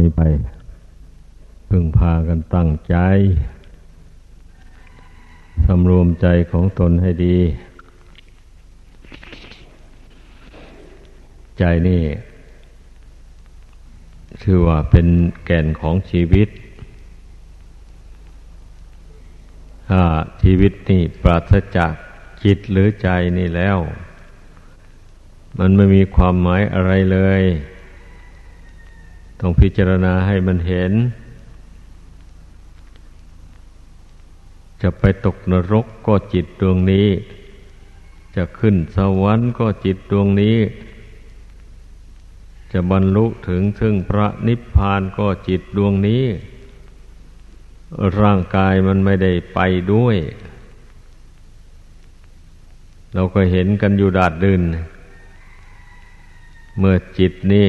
นี้ไป พึงพากันตั้งใจสำรวมใจของตนให้ดี ใจนี่ชื่อว่าเป็นแก่นของชีวิต ถ้าชีวิตนี่ปราศจากจิตหรือใจนี่แล้ว มันไม่มีความหมายอะไรเลย ต้องพิจารณาให้มันเห็น จะไปตกนรกก็จิตดวงนี้ จะขึ้นสวรรค์ก็จิตดวงนี้ จะบรรลุถึงซึ่งพระนิพพานก็จิตดวงนี้ ร่างกายมันไม่ได้ไปด้วย เราก็เห็นกันอยู่ดาดดินเมื่อจิตนี้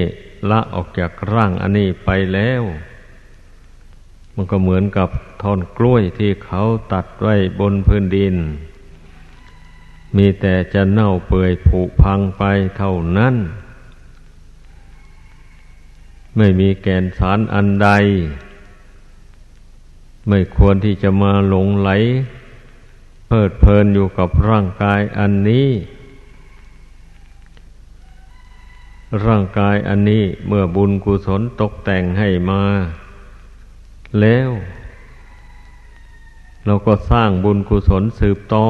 ละออกจากร่างอันนี้ไปแล้ว มันก็เหมือนกับท่อนกล้วยที่เขาตัดไว้บนพื้นดิน มีแต่จะเน่าเปื่อยผุพังไปเท่านั้น ไม่มีแกนสารอันใด ไม่ควรที่จะมาหลงไหล เพลิดเพลินอยู่กับร่างกายอันนี้ ร่างกายอันนี้เมื่อบุญกุศลตกแต่งให้มา แล้ว เราก็สร้างบุญกุศลสืบต่อ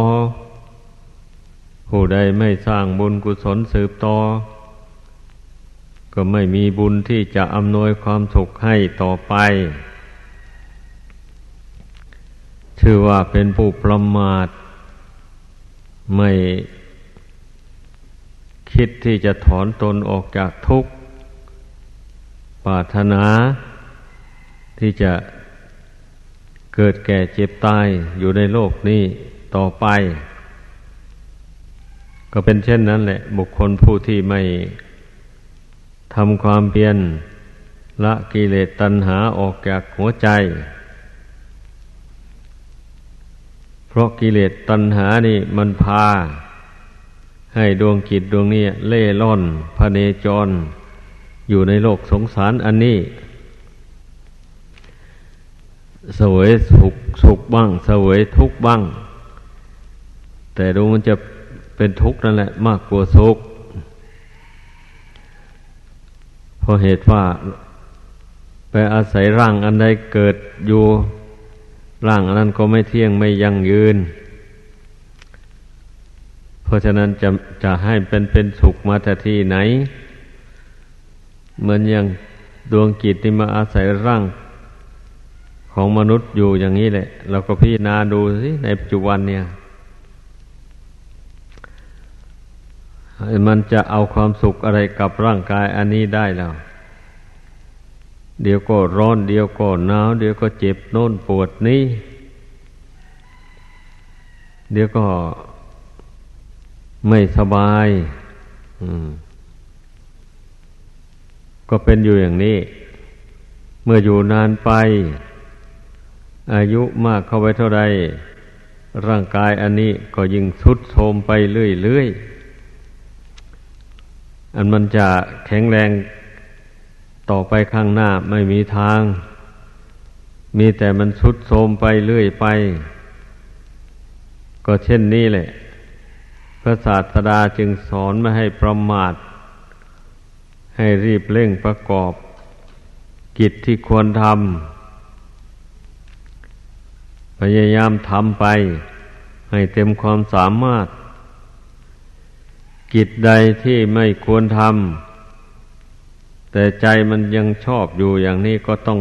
ผู้ใดไม่สร้างบุญกุศลสืบต่อ ก็ไม่มีบุญที่จะอำนวยความสุขให้ต่อไป ชื่อว่าเป็นผู้ประมาท ไม่ คิดที่จะถอนตนออกจากทุกข์ปรารถนา ที่จะเกิดแก่เจ็บตายอยู่ในโลกนี้ต่อไป ก็เป็นเช่นนั้นแหละ บุคคลผู้ที่ไม่ทำความเพียรละกิเลสตัณหาออกจากหัวใจ เพราะกิเลสตัณหานี่มันพา ให้ดวงจิตดวงนี้เล่ล่อนพเนจร อยู่ในโลกสงสารอันนี้สวยสุขสุขบ้างสวยทุกบ้าง แต่ดูมันจะเป็นทุกข์นั่นแหละมากกว่าสุขเพราะเหตุว่าไปอาศัยร่างอันใดเกิดอยู่ร่างอันนั้นก็ไม่เที่ยงไม่ยั่งยืน เพราะฉะนั้นจะจะให้เป็นเป็นสุขมาแต่ที่ไหน เหมือนอย่างดวงกิจที่มาอาศัยร่างของมนุษย์อยู่อย่างนี้แหละ เราก็พิจารณาดูสิในปัจจุบันเนี่ย มันจะเอาความสุขอะไรกับร่างกายอันนี้ได้แล้ว เดี๋ยวก็ร้อนเดี๋ยวก็หนาวเดี๋ยวก็เจ็บโน่นปวดนี้ เดี๋ยวก็ ไม่สบายก็เป็นอยู่อย่างนี้ เมื่ออยู่นานไป อายุมากเข้าไปเท่าใดร่างกายอันนี้ก็ยิ่งทุดโทรมไปเรื่อยๆ อันมันจะแข็งแรงต่อไปข้างหน้าไม่มีทาง มีแต่มันทุดโทรมไปเรื่อยไป ก็เช่นนี้แหละ ระศาสดาจึงสอนไม่ให้ประมาท ให้รีบเร่งประกอบ กิจที่ควรทำพยายามทำไป ให้เต็มความสามารถ กิจใดที่ไม่ควรทำแต่ใจมันยังชอบอยู่อย่างนี้ก็ต้อง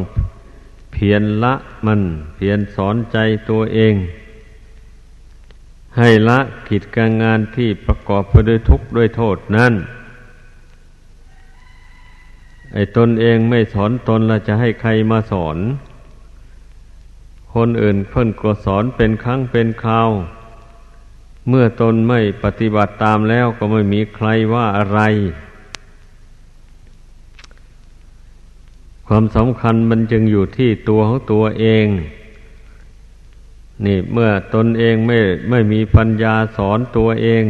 เพียรละมัน เพียรสอนใจตัวเอง ให้ละกิจการงานที่ประกอบไปด้วยทุกข์ด้วยโทษนั้นไอ้ตนเองไม่สอนตนละจะให้ใครมาสอน คนอื่นเพิ่นก็สอนเป็นครั้งเป็นคราว เมื่อตนไม่ปฏิบัติตามแล้วก็ไม่มีใครว่าอะไร ความสำคัญมันจึงอยู่ที่ตัวของตัวเอง นี่เมื่อตนเองไม่ไม่มีปัญญาสอนตัวเอง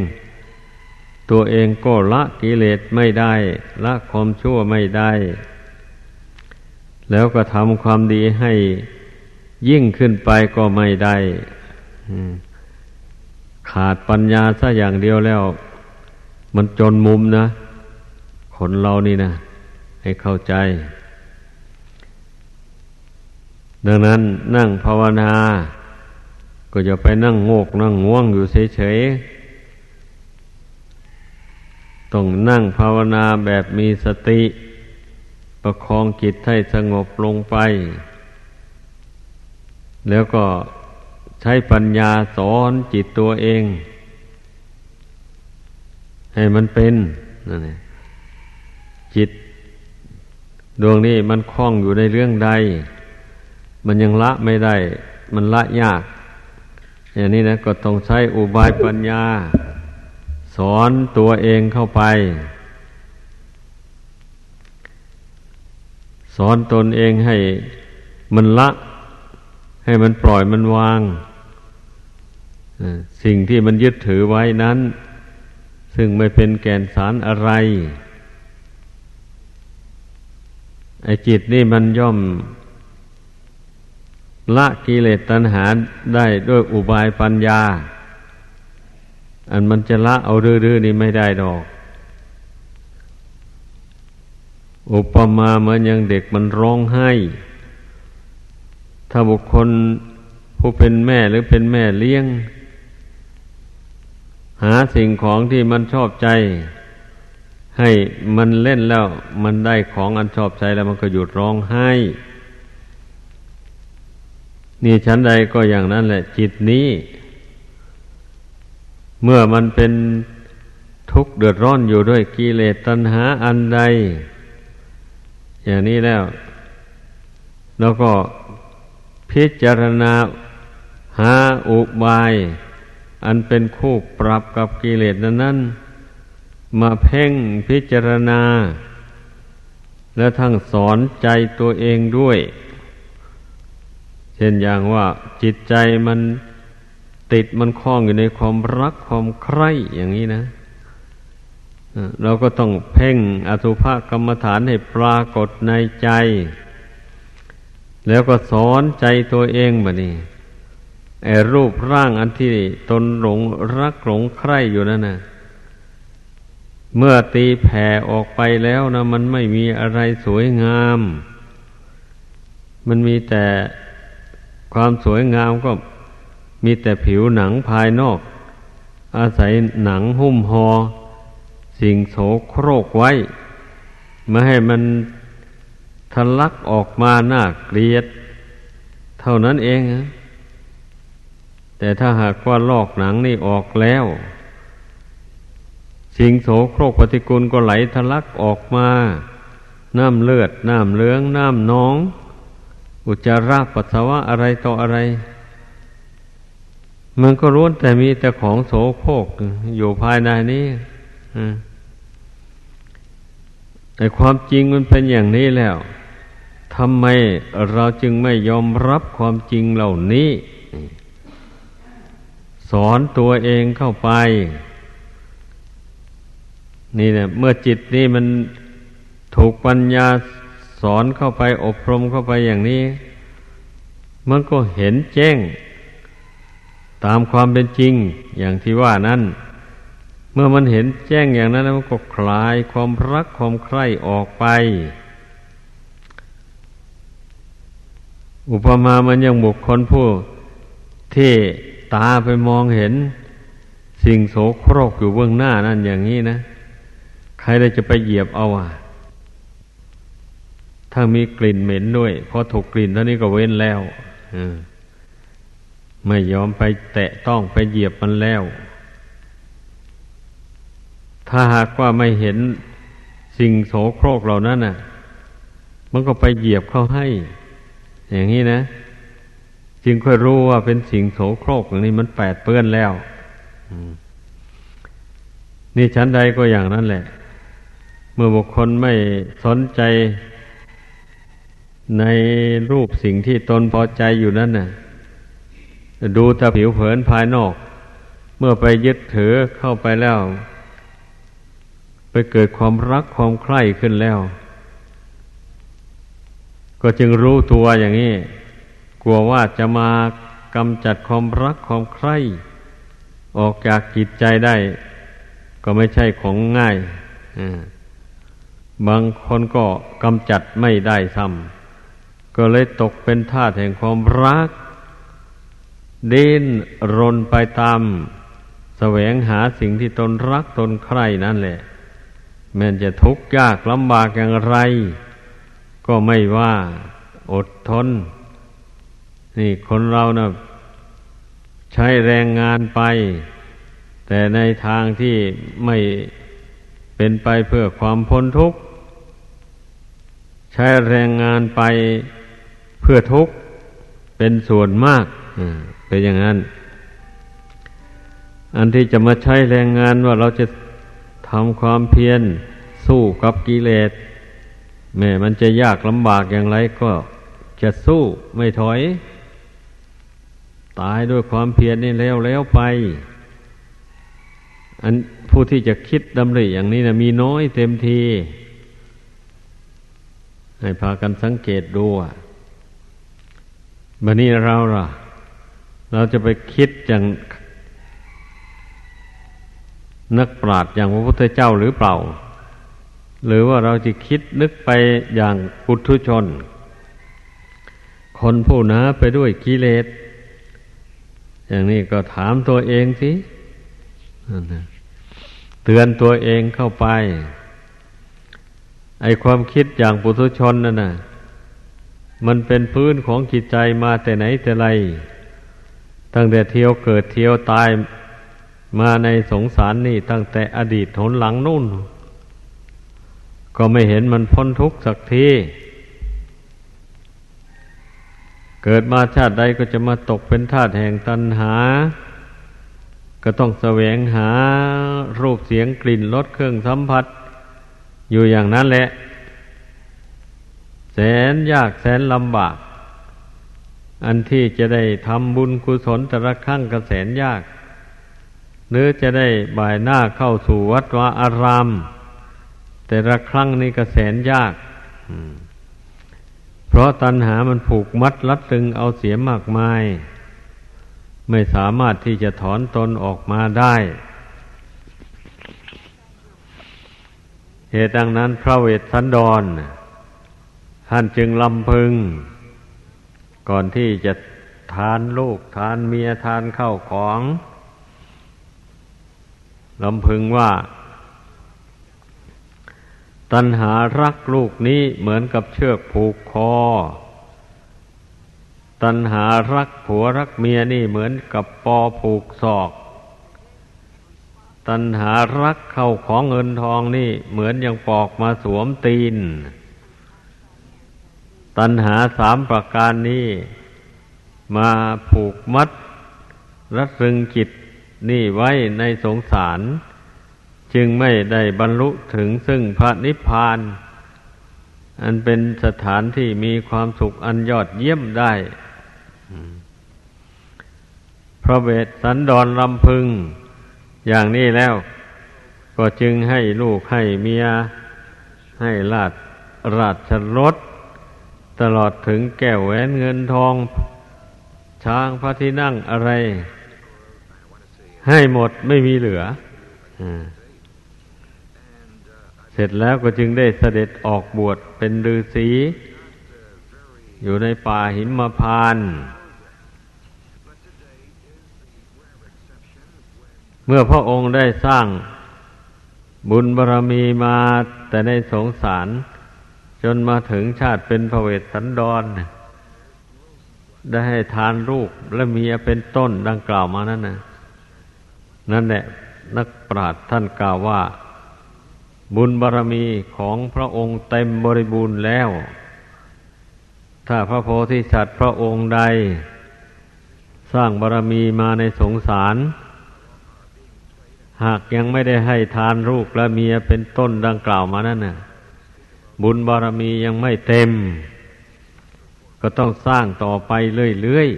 ตัวเองก็ละกิเลสไม่ได้ ละความชั่วไม่ได้ แล้วก็ทำความดีให้ยิ่งขึ้นไปก็ไม่ได้ขาดปัญญาซะอย่างเดียวแล้ว มันจนมุมนะ คนเรานี่นะ ให้เข้าใจ ดังนั้นนั่งภาวนา ก็อย่าไปนั่งโงกนั่งง่วงอยู่เฉยๆ ต้องนั่งภาวนาแบบมีสติ ประคองจิตให้สงบลงไป แล้วก็ใช้ปัญญาสอนจิตตัวเอง ให้มันเป็นนั่นเองจิต ดวงนี้มันคล้องอยู่ในเรื่องใด มันยังละไม่ได้ มันละยาก อย่างนี้นะก็ต้องใช้อุบายปัญญา สอนตัวเองเข้าไป สอนตนเองให้มันละ ให้มันปล่อยมันวางสิ่งที่มันยึดถือไว้นั้น ซึ่งไม่เป็นแก่นสารอะไร ไอ้จิตนี่มันย่อม ละกิเลสตัณหาได้ด้วยอุบายปัญญา อันมันจะละเอาดื้อๆนี่ไม่ได้ดอก อุปมาเหมือนอย่างเด็กมันร้องไห้ ถ้าบุคคลผู้เป็นแม่หรือเป็นแม่เลี้ยง หาสิ่งของที่มันชอบใจ ให้มันเล่นแล้ว มันได้ของอันชอบใจแล้วมันก็หยุดร้องไห้ นี่ชั้นใดก็อย่างนั้นแหละ จิตนี้ เมื่อมันเป็นทุกข์เดือดร้อนอยู่ด้วยกิเลสตัณหาอันใด อย่างนี้แล้ว แล้วก็พิจารณาหาอุบาย อันเป็นคู่ปรับกับกิเลสนั้นนมาเพ่งพิจารณา และทั้งสอนใจตัวเองด้วย เช่นอย่างว่าจิตใจมันติดมันคล้องอยู่ในความรักความใคร่อย่างนี้นะเราก็ต้องเพ่งอสุภกรรมฐานให้ปรากฏในใจ แล้วก็สอนใจตัวเองแบบนี้ไอ้รูปร่างอันที่ตนหลงรักหลงใคร่อยู่นั่นนะเมื่อตีแผ่ออกไปแล้วนะมันไม่มีอะไรสวยงาม มันมีแต่ ความสวยงามก็มีแต่ผิวหนังภายนอก อาศัยหนังหุ้มหอสิ่งโสโครกไว้ไม่ให้มันทะลักออกมาหน้าเกลียด เท่านั้นเองนะแต่ถ้าหากว่าลอกหนังนี่ออกแล้ว สิ่งโสโครกปฏิกูลก็ไหลทะลักออกมา น้ำเลือด น้ำเลือง น้ำน้อง อุจจาระปัสสาวะอะไรต่ออะไร มันก็ร้วนแต่มีแต่ของโสโครกอยู่ภายในนี้แต่ความจริงมันเป็นอย่างนี้แล้วทำไมเราจึงไม่ยอมรับความจริงเหล่านี้ สอนตัวเองเข้าไป นี่เนี่ยเมื่อจิตนี่มันถูกปัญญา อนเข้าไปอบรมเข้าไปอย่างนี้ มันก็เห็นแจ้ง ตามความเป็นจริงอย่างที่ว่านั้น เมื่อมันเห็นแจ้งอย่างนั้นมันก็คลายความรักความใคร่ออกไป อุปมามันยังบุคคลผู้ที่ตาไปมองเห็น สิ่งโสโครกอยู่เบื้องหน้านั่นอย่างนี้นะ ใครได้จะไปเหยียบเอาอะ ถ้ามีกลิ่นเหม็นด้วยพอถูกกลิ่นเท่านี้ก็เว้นแล้วไม่ยอมไปแตะต้องไปเหยียบมันแล้ว ถ้าหากว่าไม่เห็นสิ่งโสโครกเหล่านั้นน่ะ มันก็ไปเหยียบเข้าให้ อย่างนี้นะ จึงค่อยรู้ว่าเป็นสิ่งโสโครกอย่างนี้มันแปดเปื้อนแล้วนี่ชั้นใดก็อย่างนั้นแหละ เมื่อบุคคลไม่สนใจ ในรูปสิ่งที่ตนพอใจอยู่นั่นน่ะ ดูแต่ผิวเผินภายนอก เมื่อไปยึดถือเข้าไปแล้ว ไปเกิดความรักความใคร่ขึ้นแล้วกก็จึงรู้ตัวอย่างนี้ กลัวว่าจะมากำจัดความรักความใคร่ออกจากจิตใจได้ ก็ไม่ใช่ของง่าย บางคนก็กำจัดไม่ได้ซ้ำ ก็เลยตกเป็นทาสแห่งความรัก ดิ้นรนไปตามแสวงหาสิ่งที่ตนรักตนใคร่นั่นแหละ แม้จะทุกข์ยากลำบากอย่างไร ก็ไม่ว่าอดทน นี่คนเรานะ่ะใช้แรงงานไป แต่ในทางที่ไม่เป็นไปเพื่อความพ้นทุกข์ ใช้แรงงานไป เพื่อทุกข์เป็นส่วนมากเป็นอย่างนั้น อันที่จะมาใช้แรงงานว่าเราจะทำความเพียรสู้กับกิเลสแม้มันจะยากลำบากอย่างไรก็จะสู้ไม่ถอย ตายด้วยความเพียรนี่แล้วแล้วไป อันผู้ที่จะคิดดำริอย่างนี้นะมีน้อยเต็มที ให้พากันสังเกตดู บันนี้เราล่ะ เราจะไปคิดอย่างนักปราชญ์อย่างพระพุทธเจ้าหรือเปล่า หรือว่าเราจะคิดนึกไปอย่างปุถุชน คนผู้หนาไปด้วยกิเลส อย่างนี้ก็ถามตัวเองสิเตือนตัวเองเข้าไป ไอความคิดอย่างปุถุชนนั่นนะ มันเป็นพื้นของจิตใจมาแต่ไหนแต่ไร ตั้งแต่เที่ยวเกิดเที่ยวตายมาในสงสารนี่ตั้งแต่อดีตหนหลังนู่น ก็ไม่เห็นมันพ้นทุกข์สักที เกิดมาชาติใดก็จะมาตกเป็นทาสแห่งตัณหา ก็ต้องแสวงหารูปเสียงกลิ่นรสเครื่องสัมผัส อยู่อย่างนั้นแหละ แสนยากแสนลำบาก อันที่จะได้ทำบุญกุศลแต่ละครั้งก็แสนยาก หรือจะได้บ่ายหน้าเข้าสู่วัดวาอาราม แต่ละครั้งนี้ก็แสนยาก เพราะตัณหามันผูกมัดลัดตึงเอาเสียมากมาย ไม่สามารถที่จะถอนตนออกมาได้เหตุดังนั้นพระเวทสันดร ท่านจึงลำพึง ก่อนที่จะทานลูกทานเมียทานเข้าของลำพึงว่า ตัณหารักลูกนี้เหมือนกับเชือกผูกคอ ตัณหารักผัวรักเมียนี่เหมือนกับปอผูกศอก ตัณหารักเข้าของเงินทองนี่เหมือนอย่างปอกมาสวมตีน ตัณหาสามประการนี้มาผูกมัด รัดรึงจิตนี่ไว้ในสงสาร จึงไม่ได้บรรลุถึงซึ่งพระนิพพาน อันเป็นสถานที่มีความสุขอันยอดเยี่ยมได้ พระเวทสันดรลำพึง อย่างนี้แล้ว ก็จึงให้ลูกให้เมีย ให้ลาดราชรถ ตลอดถึงแก้วแหวนเงินทอง ช้างพระที่นั่งอะไร ให้หมดไม่มีเหลืออเสร็จแล้วก็จึงได้เสด็จออกบวชเป็นฤาษีอยู่ในป่าหิมพานเมื่อพระองค์ได้สร้างบุญบารรมีมาแต่ในสงสาร จนมาถึงชาติเป็นพระเวสสันดร ได้ให้ทานลูกและเมียเป็นต้นดังกล่าวมานั่นนะนั่นแหละ นักปราชญ์ท่านกล่าวว่า บุญบารรมีของพระองค์เต็มบริบูรณ์แล้ว ถ้าพระโพธิสัตว์พระองค์ใด สร้างบารรมีมาในสงสาร หากยังไม่ได้ให้ทานลูกและเมียเป็นต้นดังกล่าวมานั่นน่ะ บุญบารมียังไม่เต็ม ก็ต้องสร้างต่อไปเรื่อย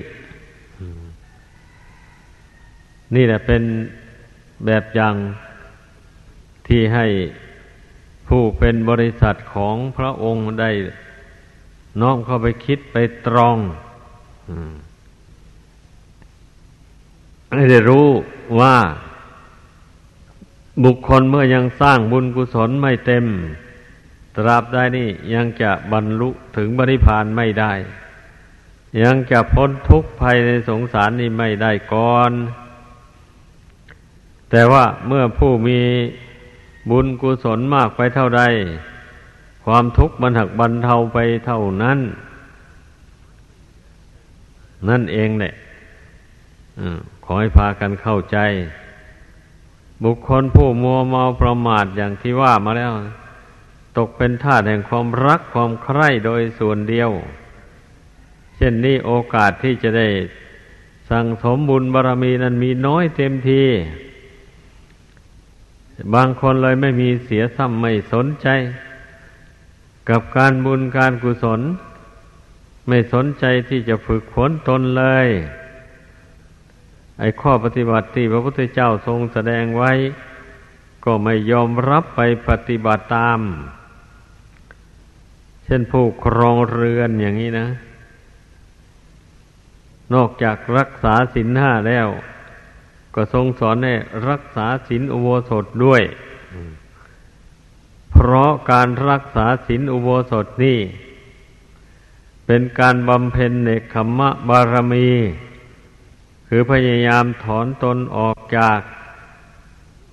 ๆ นี่แหละเป็นแบบอย่างที่ให้ผู้เป็นบริษัทของพระองค์ได้น้อมเข้าไปคิดไปตรองให้ได้รู้ว่าบุคคลเมื่อยังสร้างบุญกุศลไม่เต็ม ตราบใดนี่ยังจะบรรลุถึงบริพานไม่ได้ ยังจะพ้นทุกข์ภายในสงสารนี่ไม่ได้ก่อน แต่ว่าเมื่อผู้มีบุญกุศลมากไปเท่าใด ความทุกข์มันหักบรรเทาไปเท่านั้น นั่นเองแหละขอให้พากันเข้าใจ บุคคลผู้มัวเมาประมาทอย่างที่ว่ามาแล้ว ตกเป็นทาสแห่งความรักความใคร่โดยส่วนเดียว เช่นนี้โอกาสที่จะได้สั่งสมบุญบารรมีนั้นมีน้อยเต็มที บางคนเลยไม่มีเสียซ้ำไม่สนใจ กับการบุญการกุศล ไม่สนใจที่จะฝึกฝนตนเลย ไอ้ข้อปฏิบัติที่พระพุทธเจ้าทรงแสดงไว้ ก็ไม่ยอมรับไปปฏิบัติตาม เช่นผู้ครองเรือนอย่างนี้นะ นอกจากรักษาศีลห้าแล้ว ก็ทรงสอนให้รักษาศีลอุโบสถด้วย เพราะการรักษาศีลอุโบสถนี่ เป็นการบำเพ็ญเนคขมะบารมี คือพยายามถอนตนออกจาก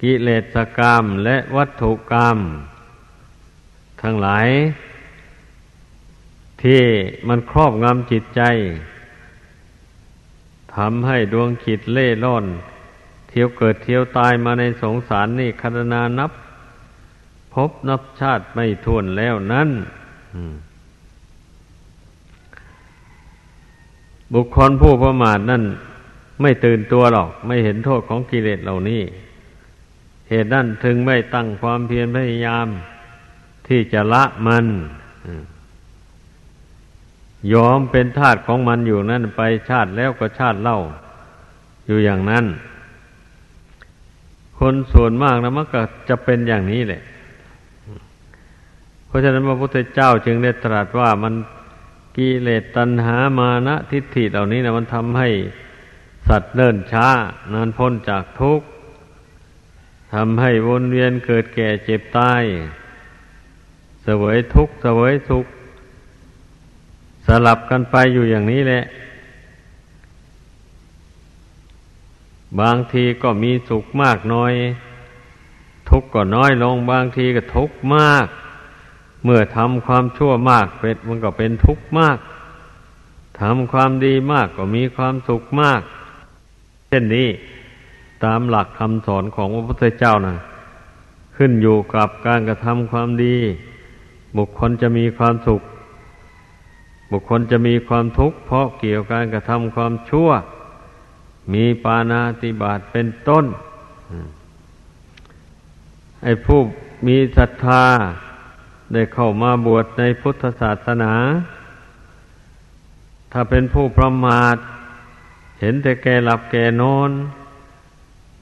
กิเลสกรรมและวัตถุกรรม ทั้งหลาย ที่มันครอบงำจิตใจทำให้ดวงจิตเล่ร่อน เที่ยวเกิดเที่ยวตายมาในสงสารนี่คณนานับ พบนับชาติไม่ทวนแล้วนั่นบุคคลผู้ประมาทนั่น ไม่ตื่นตัวหรอก ไม่เห็นโทษของกิเลสเหล่านี้ เหตุนั้นถึงไม่ตั้งความเพียรพยายาม ที่จะละมัน ยอมเป็นทาสของมันอยู่นั่นไปชาติแล้วก็ชาติเล่า อยู่อย่างนั้น คนส่วนมากนะมันก็จะเป็นอย่างนี้แหละ เพราะฉะนั้นพระพุทธเจ้าจึงได้ตรัสว่ามันกิเลสตัณหามานะทิฏฐิเหล่านี้นะมันทำให้สัตว์เนิ่นช้านานพ้นจากทุกข์ทำให้วนเวียนเกิดแก่เจ็บตาย เสวยทุกข์เสวยสุข สลับกันไปอยู่อย่างนี้แหละ บางทีก็มีสุขมากน้อย ทุกข์ก็น้อยลง บางทีก็ทุกข์มาก เมื่อทำความชั่วมากเป็นมันก็เป็นทุกข์มากทำความดีมากก็มีความสุขมาก เช่นนี้ตามหลักคำสอนของพระพุทธเจ้านะขึ้นอยู่กับการกระทำความดี บุคคลจะมีความสุข บุคคลจะมีความทุกข์เพราะเกี่ยวกับการกระทำความชั่ว มีปานาติบาตเป็นต้นไอ้ผู้มีศรัทธาได้เข้ามาบวชในพุทธศาสนา ถ้าเป็นผู้ประมาท เห็นแต่แกหลับแกนอน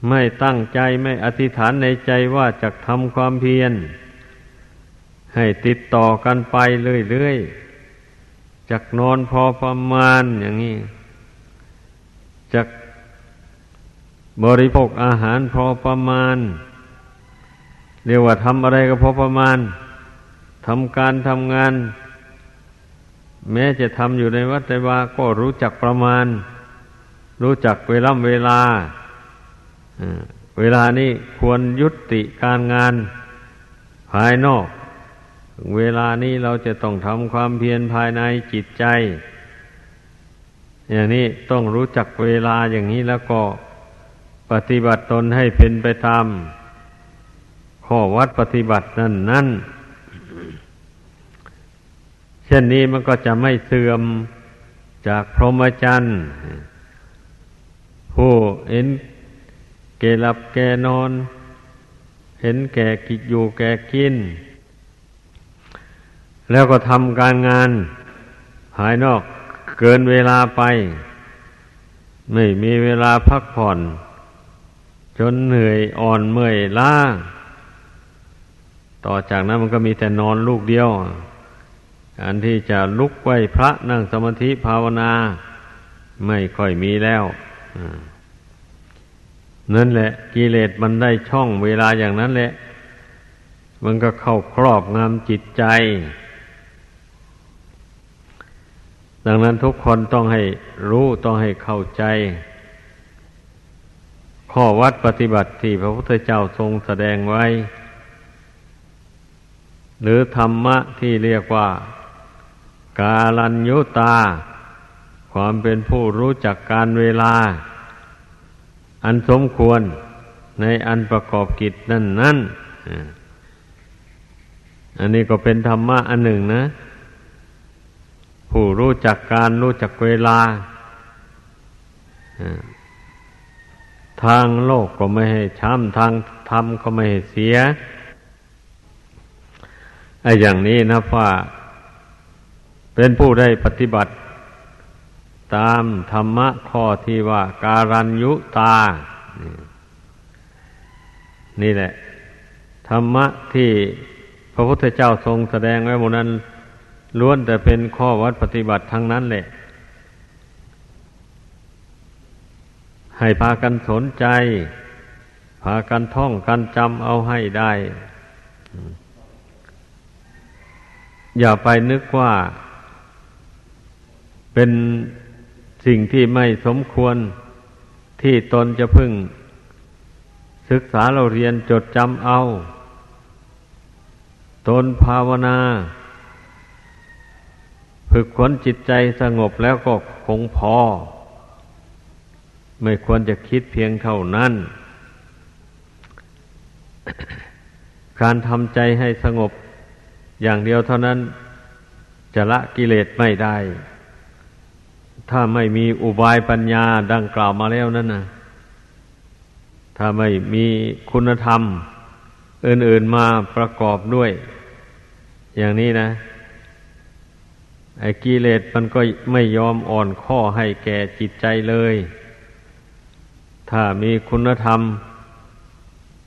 ไม่ตั้งใจไม่อธิษฐานในใจว่าจะทำความเพียร ให้ติดต่อกันไปเรื่อยๆ จักนอนพอประมาณอย่างนี้จักบริโภคอาหารพอประมาณ เรียกว่าทำอะไรก็พอประมาณทำการทำงาน แม้จะทำอยู่ในวัดในวาก็รู้จักประมาณ รู้จักเวลาเวลาเวลานี้ควรยุติการงานภายนอก เวลานี้เราจะต้องทำความเพียรภายในจิตใจ อย่างนี้ต้องรู้จักเวลาอย่างนี้แล้วก็ปฏิบัติตนให้เป็นไปตามข้อวัดปฏิบัตินั่นนั่นเช่นนี้มันก็จะไม่เสื่อมจากพรหมจรรย์ผู้เห็นแก่หลับแก่นอน เห็นแก่กิจอยู่แก่กิน แล้วก็ทำการงานภายนอกเกินเวลาไป ไม่มีเวลาพักผ่อน จนเหนื่อยอ่อนเมื่อยล้า ต่อจากนั้นมันก็มีแต่นอนลูกเดียวการที่จะลุกไหวพระนั่งสมาธิภาวนา ไม่ค่อยมีแล้วนั่นแหละกิเลสมันได้ช่องเวลาอย่างนั้นแหละ มันก็เข้าครอบงำจิตใจ ดังนั้นทุกคนต้องให้รู้ต้องให้เข้าใจ ข้อวัดปฏิบัติที่พระพุทธเจ้าทรงแสดงไว้ หรือธรรมะที่เรียกว่า กาลัญยุตา ความเป็นผู้รู้จักการเวลา อันสมควรในอันประกอบกิจนั่นนั่นอันนี้ก็เป็นธรรมะอันหนึ่งนะ ผู้รู้จักการรู้จักเวลา ทางโลกก็ไม่ให้ช้ำทางธรรมก็ไม่ให้เสียไอ้อย่างนี้นะว่า เป็นผู้ได้ปฏิบัติ ตามธรรมะข้อที่ว่าการัญยุตา นี่แหละ ธรรมะที่พระพุทธเจ้าทรงแสดงไว้หมดนั้น ล้วนแต่เป็นข้อวัดปฏิบัติทั้งนั้นแหละ ให้พากันสนใจ พากันท่องกันจำเอาให้ได้ อย่าไปนึกว่า เป็นสิ่งที่ไม่สมควรที่ตนจะพึ่ง ศึกษาเราเรียนจดจำเอา ตนภาวนา ฝึกขนจิตใจสงบแล้วก็คงพอ ไม่ควรจะคิดเพียงเท่านั้น การทำใจให้สงบอย่างเดียวเท่านั้น จะละกิเลสไม่ได้ ถ้าไม่มีอุบายปัญญาดังกล่าวมาแล้วนั่นนะถ้าไม่มีคุณธรรม อื่น ๆมาประกอบด้วย อย่างนี้นะ ไอ้กิเลสมันก็ไม่ยอมอ่อนข้อให้แก่จิตใจเลย ถ้ามีคุณธรรม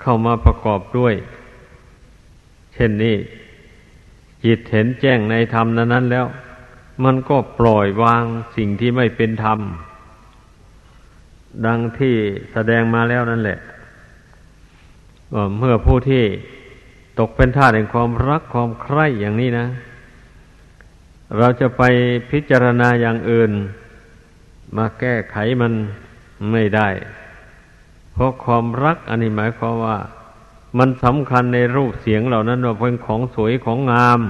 เข้ามาประกอบด้วย เช่นนี้ จิตเห็นแจ้งในธรรมนั้นแล้ว มันก็ปล่อยวางสิ่งที่ไม่เป็นธรรม ดังที่แสดงมาแล้วนั่นแหละว่าเมื่อผู้ที่ตกเป็นท่าแห่งความรักความใคร่อย่างนี้นะ เราจะไปพิจารณาอย่างอื่น มาแก้ไขมันไม่ได้ เพราะความรักอันนี้หมายความว่า มันสำคัญในรูปเสียงเหล่านั้นว่าเป็นของสวยของงาม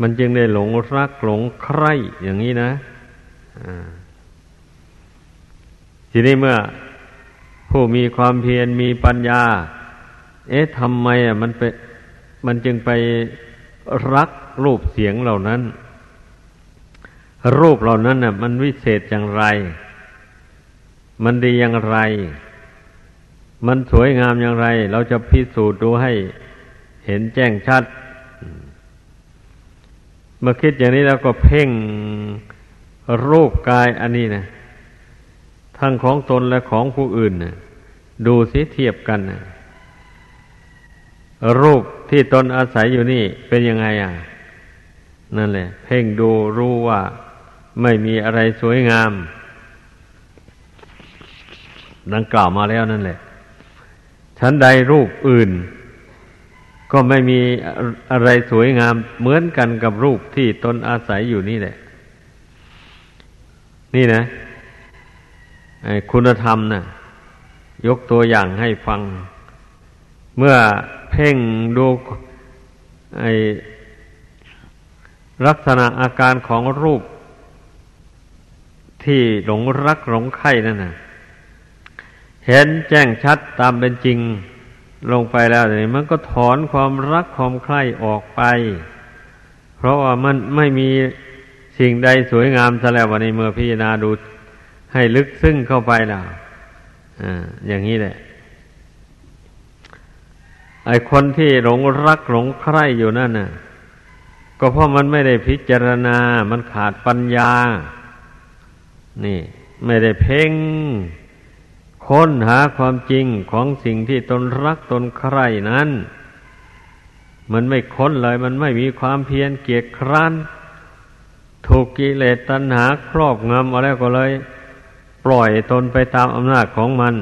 มันจึงได้หลงรักหลงใคร่อย่างนี้นะทีนี้เมื่อผู้มีความเพียรมีปัญญา เอ๊ะทำไมอะมันไปมันจึงไปรัก รูปเสียงเหล่านั้น รูปเหล่านั้นน่ะ มันวิเศษอย่างไร มันดีอย่างไร มันสวยงามอย่างไร เราจะพิสูจน์ดูให้เห็นแจ้งชัด เมื่อคิดอย่างนี้แล้วก็เพ่งรูปกายอันนี้นะทั้งของตนและของผู้อื่นนะดูสิเทียบกันนะรูปที่ตนอาศัยอยู่นี่เป็นยังไงอะ นั่นแหละ เพ่งดูรู้ว่าไม่มีอะไรสวยงาม ดังกล่าวมาแล้วนั่นแหละชั้นใดรูปอื่น ก็ไม่มีอะไรสวยงาม เหมือนกันกับรูปที่ตนอาศัยอยู่นี่แหละ นี่นะคุณธรรมนะยกตัวอย่างให้ฟัง เมื่อเพ่งดูไอ ลักษณะอาการของรูป ที่หลงรักหลงใคร่นั่นนะเห็นแจ้งชัดตามเป็นจริงลงไปแล้วนี่มันก็ถอนความรักความใคร่ออกไป เพราะว่ามันไม่มีสิ่งใดสวยงามซะแล้ววันนี้เมื่อพิจารณาดูให้ลึกซึ้งเข้าไปแล้วออย่างนี้แหละ ไอคนที่หลงรักหลงใคร่อยู่นั่นน่ะ ก็เพราะมันไม่ได้พิจารณา มันขาดปัญญา นี่ ไม่ได้เพ่งค้นหาความจริงของสิ่งที่ตนรักตนใคร่นั้น มันไม่ค้นเลย มันไม่มีความเพียรเกียจคร้าน ถูกกิเลสตัณหาครอบงำอาแล้วก็เลย ปล่อยตนไปตามอำนาจของมัน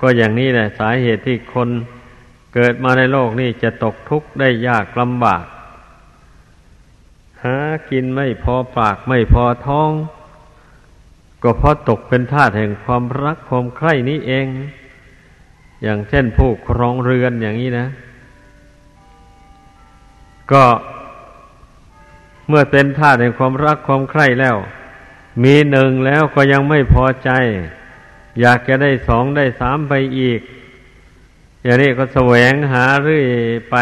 ก็อย่างนี้แหละ สาเหตุที่คน เกิดมาในโลกนี้จะตกทุกข์ได้ยากลำบาก หากินไม่พอปากไม่พอท้อง ก็เพราะตกเป็นทาสแห่งความรักความใคร่นี้เอง อย่างเช่นผู้ครองเรือนอย่างนี้นะ ก็เมื่อเป็นทาสแห่งความรักความใคร่แล้ว มีหนึ่งแล้วก็ยังไม่พอใจ อยากจะได้สองได้สามไปอีก อย่างนี้ก็แสวงหาเรื่อยไป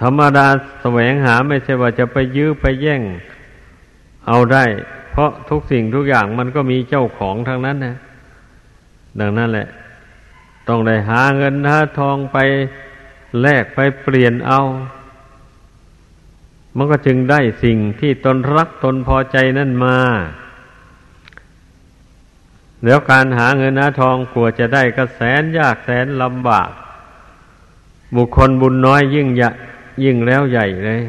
ธรรมดาแสวงหาไม่ใช่ว่าจะไปยื้อไปแย่ง เอาได้ เพราะทุกสิ่งทุกอย่างมันก็มีเจ้าของทั้งนั้นนะดังนั้นแหละ ต้องได้หาเงินหาทองไปแลกไปเปลี่ยนเอา มันก็จึงได้สิ่งที่ตนรักตนพอใจนั่นมา แล้วการหาเงินหาทองกลัวจะได้ก็แสนยากแสนลำบาก บุคคลบุญน้อยยิ่งยะยิ่งแล้วใหญ่เลย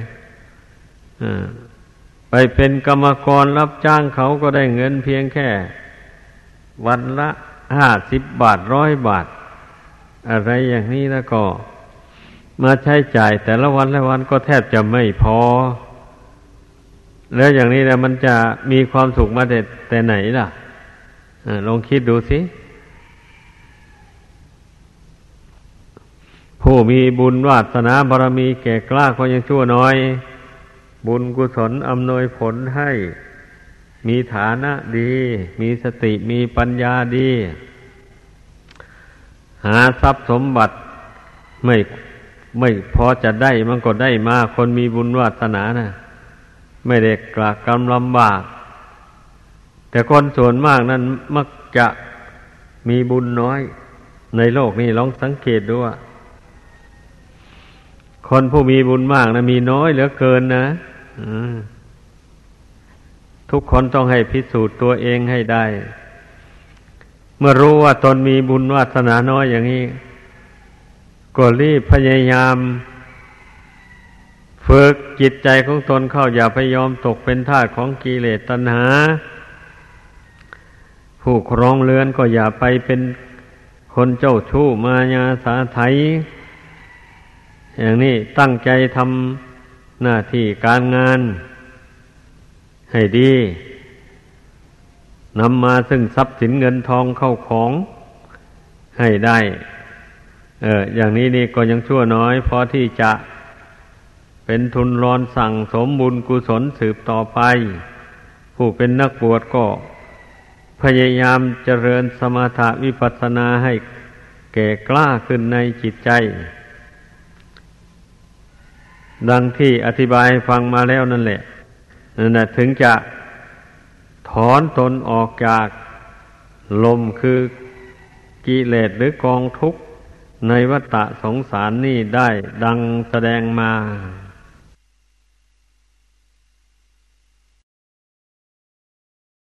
ไปเป็นกรรมกรรับจ้างเขาก็ได้เงินเพียงแค่ วันละห้าสิบบาทร้อยบาท อะไรอย่างนี้แล้วก็ มาใช้จ่ายแต่ละวันละวันก็แทบจะไม่พอ แล้วอย่างนี้นะมันจะมีความสุขมาแต่แต่ไหนล่ะ ลองคิดดูสิผู้มีบุญวาสนาบารมีแก่กล้าก็ยังชั่วน้อย บุญกุศลอำนวยผลให้ มีฐานะดี มีสติมีปัญญาดี หาทรัพย์สมบัติไม่ไม่พอจะได้มันก็ได้มาคนมีบุญวาสนานะไม่ได้กลากกำลำบาก แต่คนส่วนมากนั้นมักจะมีบุญน้อย ในโลกนี้ลองสังเกตดูว่าคนผู้มีบุญมากนะมีน้อยเหลือเกินนะทุกคนต้องให้พิสูจน์ตัวเองให้ได้ เมื่อรู้ว่าตนมีบุญวาสนาน้อยอย่างนี้ก็รีบพยายาม ฝึกจิตใจของตนเข้าอย่าพยอมตกเป็นทาสของกิเลสตัณหา ผู้ครองเรือนก็อย่าไปเป็นคนเจ้าชู้มายาสาไถอย่างนี้ตั้งใจทำหน้าที่การงาน ให้ดีนำมาซึ่งทรัพย์สินเงินทองเข้าของให้ได้ เออ อย่างนี้นี่ก็ยังชั่วน้อยพอที่จะเป็นทุนรอนสั่งสมบุญกุศลสืบต่อไป ผู้เป็นนักบวชก็ พยายามเจริญสมถะวิปัสสนาให้แก่กล้าขึ้นในจิตใจ ดังที่อธิบายฟังมาแล้วนั่นแหละนั่นแหละถึงจะถอนตนออกจากลมคือกิเลสหรือกองทุกข์ในวัฏฏะสงสารนี่ได้ดังแสดงมา